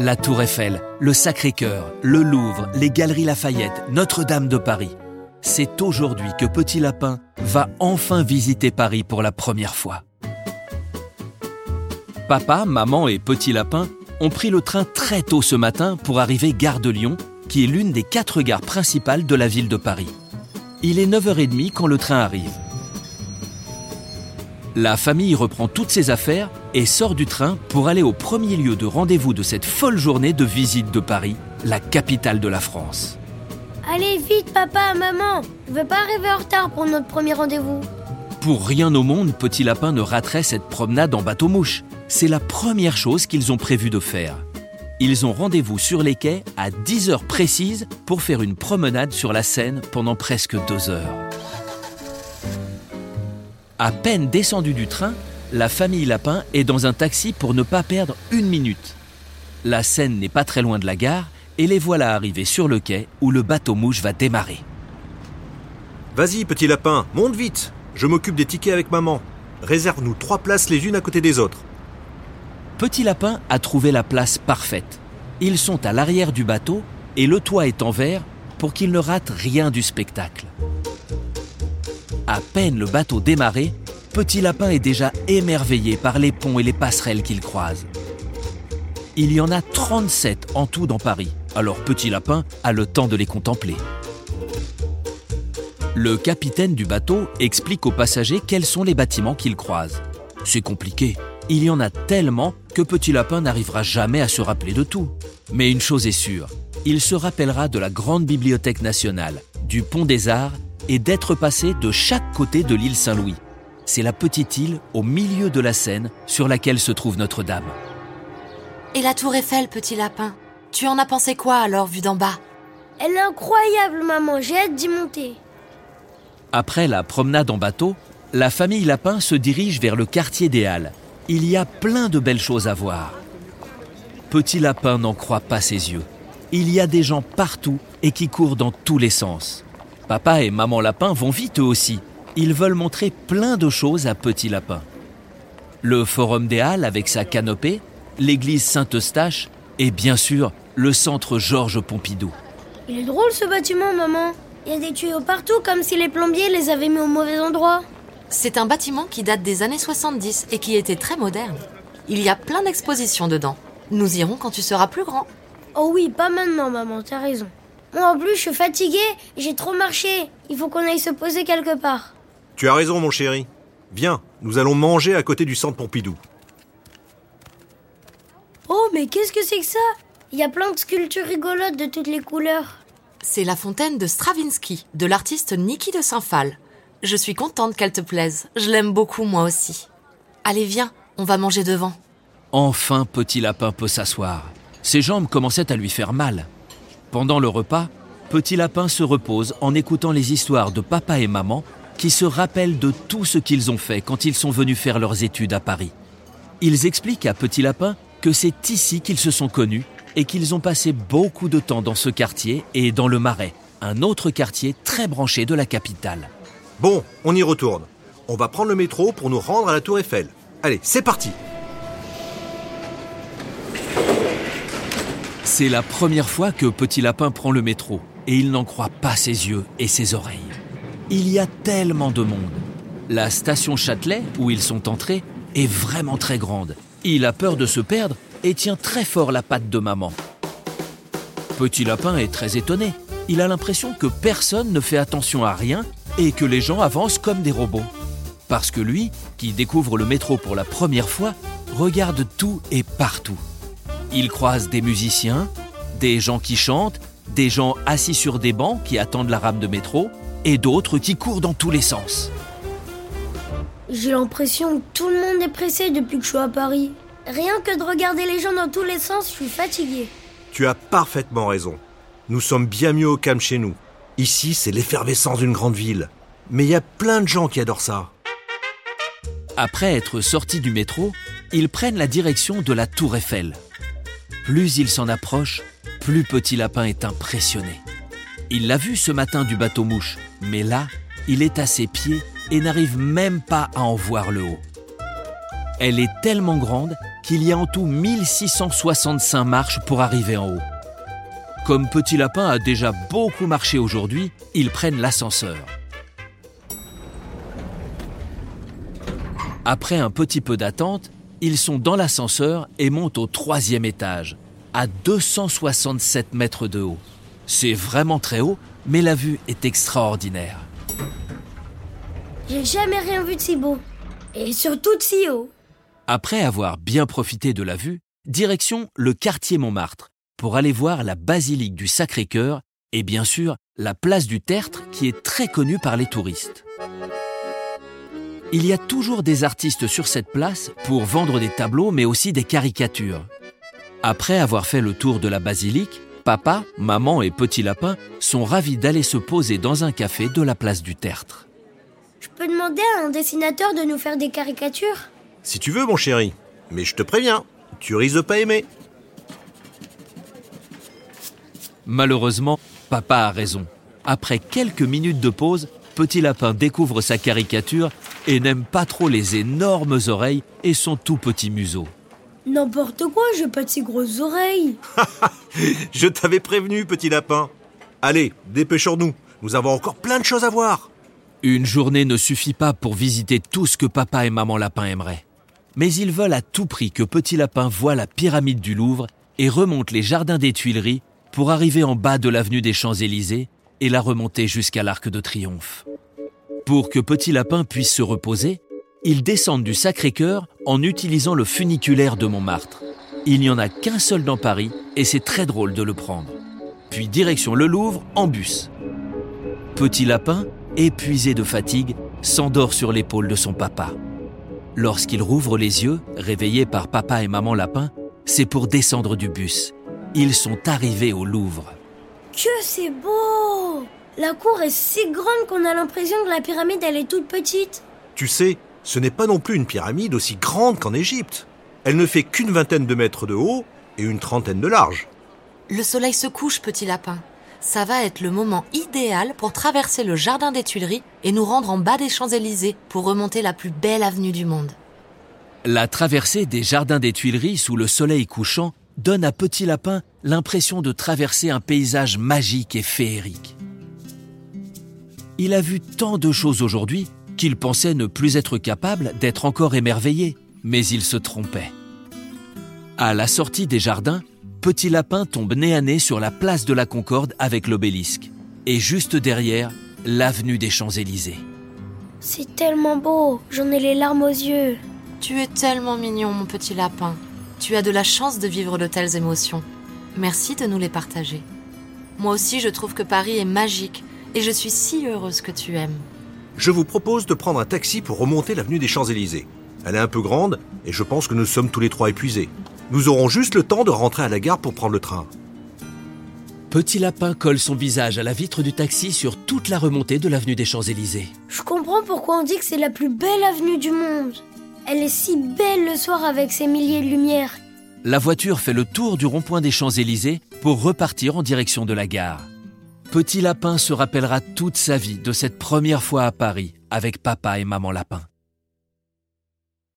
La Tour Eiffel, le Sacré-Cœur, le Louvre, les Galeries Lafayette, Notre-Dame de Paris. C'est aujourd'hui que Petit Lapin va enfin visiter Paris pour la première fois. Papa, maman et Petit Lapin ont pris le train très tôt ce matin pour arriver gare de Lyon, qui est l'une des quatre gares principales de la ville de Paris. Il est 9h30 quand le train arrive. La famille reprend toutes ses affaires et sort du train pour aller au premier lieu de rendez-vous de cette folle journée de visite de Paris, la capitale de la France. Allez vite papa, maman Je veux pas arriver en retard pour notre premier rendez-vous. Pour rien au monde, Petit Lapin ne raterait cette promenade en bateau-mouche. C'est la première chose qu'ils ont prévu de faire. Ils ont rendez-vous sur les quais à 10 heures précises pour faire une promenade sur la Seine pendant presque deux heures. À peine descendu du train, la famille Lapin est dans un taxi pour ne pas perdre une minute. La Seine n'est pas très loin de la gare et les voilà arrivés sur le quai où le bateau mouche va démarrer. Vas-y, petit lapin, monte vite. Je m'occupe des tickets avec maman. Réserve-nous trois places les unes à côté des autres. Petit Lapin a trouvé la place parfaite. Ils sont à l'arrière du bateau et le toit est en verre pour qu'ils ne ratent rien du spectacle. À peine le bateau démarré, Petit Lapin est déjà émerveillé par les ponts et les passerelles qu'il croise. Il y en a 37 en tout dans Paris, alors Petit Lapin a le temps de les contempler. Le capitaine du bateau explique aux passagers quels sont les bâtiments qu'ils croisent. C'est compliqué, il y en a tellement que Petit Lapin n'arrivera jamais à se rappeler de tout. Mais une chose est sûre, il se rappellera de la grande bibliothèque nationale, du pont des Arts et d'être passé de chaque côté de l'île Saint-Louis. C'est la petite île au milieu de la Seine sur laquelle se trouve Notre-Dame. Et la tour Eiffel, petit lapin Tu en as pensé quoi alors, vu d'en bas? Elle est incroyable maman, j'ai hâte d'y monter. Après la promenade en bateau, la famille Lapin se dirige vers le quartier des Halles. Il y a plein de belles choses à voir. Petit Lapin n'en croit pas ses yeux. Il y a des gens partout et qui courent dans tous les sens. Papa et maman Lapin vont vite eux aussi. Ils veulent montrer plein de choses à Petit Lapin. Le Forum des Halles avec sa canopée, l'église Saint-Eustache et bien sûr le centre Georges Pompidou. Il est drôle ce bâtiment maman. Il y a des tuyaux partout comme si les plombiers les avaient mis au mauvais endroit. C'est un bâtiment qui date des années 70 et qui était très moderne. Il y a plein d'expositions dedans. Nous irons quand tu seras plus grand. Oh oui, pas maintenant maman, t'as raison. Moi en plus je suis fatiguée, j'ai trop marché. Il faut qu'on aille se poser quelque part. Tu as raison, mon chéri. Viens, nous allons manger à côté du centre Pompidou. Oh mais qu'est-ce que c'est que ça? Il y a plein de sculptures rigolotes de toutes les couleurs. C'est la fontaine de Stravinsky, de l'artiste Niki de Saint-Phal. Je suis contente qu'elle te plaise. Je l'aime beaucoup moi aussi. Allez, viens, on va manger devant. Enfin, Petit Lapin peut s'asseoir. Ses jambes commençaient à lui faire mal. Pendant le repas, Petit Lapin se repose en écoutant les histoires de papa et maman qui se rappellent de tout ce qu'ils ont fait quand ils sont venus faire leurs études à Paris. Ils expliquent à Petit Lapin que c'est ici qu'ils se sont connus et qu'ils ont passé beaucoup de temps dans ce quartier et dans le Marais, un autre quartier très branché de la capitale. Bon, on y retourne. On va prendre le métro pour nous rendre à la tour Eiffel. Allez, c'est parti C'est la première fois que Petit Lapin prend le métro et il n'en croit pas ses yeux et ses oreilles. Il y a tellement de monde. La station Châtelet, où ils sont entrés, est vraiment très grande. Il a peur de se perdre et tient très fort la patte de maman. Petit Lapin est très étonné. Il a l'impression que personne ne fait attention à rien et que les gens avancent comme des robots. Parce que lui, qui découvre le métro pour la première fois, regarde tout et partout. Il croise des musiciens, des gens qui chantent, des gens assis sur des bancs qui attendent la rame de métro, et d'autres qui courent dans tous les sens. J'ai l'impression que tout le monde est pressé depuis que je suis à Paris. Rien que de regarder les gens dans tous les sens, je suis fatiguée. Tu as parfaitement raison. Nous sommes bien mieux au calme chez nous. Ici, c'est l'effervescence d'une grande ville. Mais il y a plein de gens qui adorent ça. Après être sortis du métro, ils prennent la direction de la tour Eiffel. Plus ils s'en approchent, plus Petit Lapin est impressionné. Il l'a vu ce matin du bateau mouche, mais là, il est à ses pieds et n'arrive même pas à en voir le haut. Elle est tellement grande qu'il y a en tout 1665 marches pour arriver en haut. Comme Petit Lapin a déjà beaucoup marché aujourd'hui, ils prennent l'ascenseur. Après un petit peu d'attente, ils sont dans l'ascenseur et montent au troisième étage, à 267 mètres de haut. C'est vraiment très haut, mais la vue est extraordinaire. J'ai jamais rien vu de si beau. Et surtout de si haut. Après avoir bien profité de la vue, direction le quartier Montmartre pour aller voir la basilique du Sacré-Cœur et bien sûr la place du Tertre qui est très connue par les touristes. Il y a toujours des artistes sur cette place pour vendre des tableaux mais aussi des caricatures. Après avoir fait le tour de la basilique, papa, maman et petit lapin sont ravis d'aller se poser dans un café de la place du Tertre. Je peux demander à un dessinateur de nous faire des caricatures? Si tu veux, mon chéri. Mais je te préviens, tu risques de pas aimer. Malheureusement, papa a raison. Après quelques minutes de pause, Petit Lapin découvre sa caricature et n'aime pas trop les énormes oreilles et son tout petit museau. N'importe quoi, j'ai pas de si grosses oreilles. Je t'avais prévenu, petit lapin. Allez, dépêchons-nous. Nous avons encore plein de choses à voir. Une journée ne suffit pas pour visiter tout ce que papa et maman Lapin aimeraient. Mais ils veulent à tout prix que Petit Lapin voie la pyramide du Louvre et remonte les jardins des Tuileries pour arriver en bas de l'avenue des Champs-Élysées et la remonter jusqu'à l'Arc de Triomphe. Pour que Petit Lapin puisse se reposer, ils descendent du Sacré-Cœur en utilisant le funiculaire de Montmartre. Il n'y en a qu'un seul dans Paris et c'est très drôle de le prendre. Puis direction le Louvre en bus. Petit Lapin, épuisé de fatigue, s'endort sur l'épaule de son papa. Lorsqu'il rouvre les yeux, réveillé par papa et maman Lapin, c'est pour descendre du bus. Ils sont arrivés au Louvre. Que c'est beau La cour est si grande qu'on a l'impression que la pyramide elle est toute petite. Tu sais, ce n'est pas non plus une pyramide aussi grande qu'en Égypte. Elle ne fait qu'une vingtaine de mètres de haut et une trentaine de large. Le soleil se couche, petit lapin. Ça va être le moment idéal pour traverser le jardin des Tuileries et nous rendre en bas des Champs-Élysées pour remonter la plus belle avenue du monde. La traversée des jardins des Tuileries sous le soleil couchant donne à Petit Lapin l'impression de traverser un paysage magique et féerique. Il a vu tant de choses aujourd'hui qu'il pensait ne plus être capable d'être encore émerveillé, mais il se trompait. À la sortie des jardins, Petit Lapin tombe nez à nez sur la place de la Concorde avec l'obélisque, et juste derrière, l'avenue des Champs-Élysées. C'est tellement beau, j'en ai les larmes aux yeux. Tu es tellement mignon, mon petit lapin. Tu as de la chance de vivre de telles émotions. Merci de nous les partager. Moi aussi, je trouve que Paris est magique et je suis si heureuse que tu aimes. Je vous propose de prendre un taxi pour remonter l'avenue des Champs-Élysées. Elle est un peu grande et je pense que nous sommes tous les trois épuisés. Nous aurons juste le temps de rentrer à la gare pour prendre le train. Petit Lapin colle son visage à la vitre du taxi sur toute la remontée de l'avenue des Champs-Élysées. Je comprends pourquoi on dit que c'est la plus belle avenue du monde. Elle est si belle le soir avec ses milliers de lumières. La voiture fait le tour du rond-point des Champs-Élysées pour repartir en direction de la gare. Petit Lapin se rappellera toute sa vie de cette première fois à Paris avec papa et maman Lapin.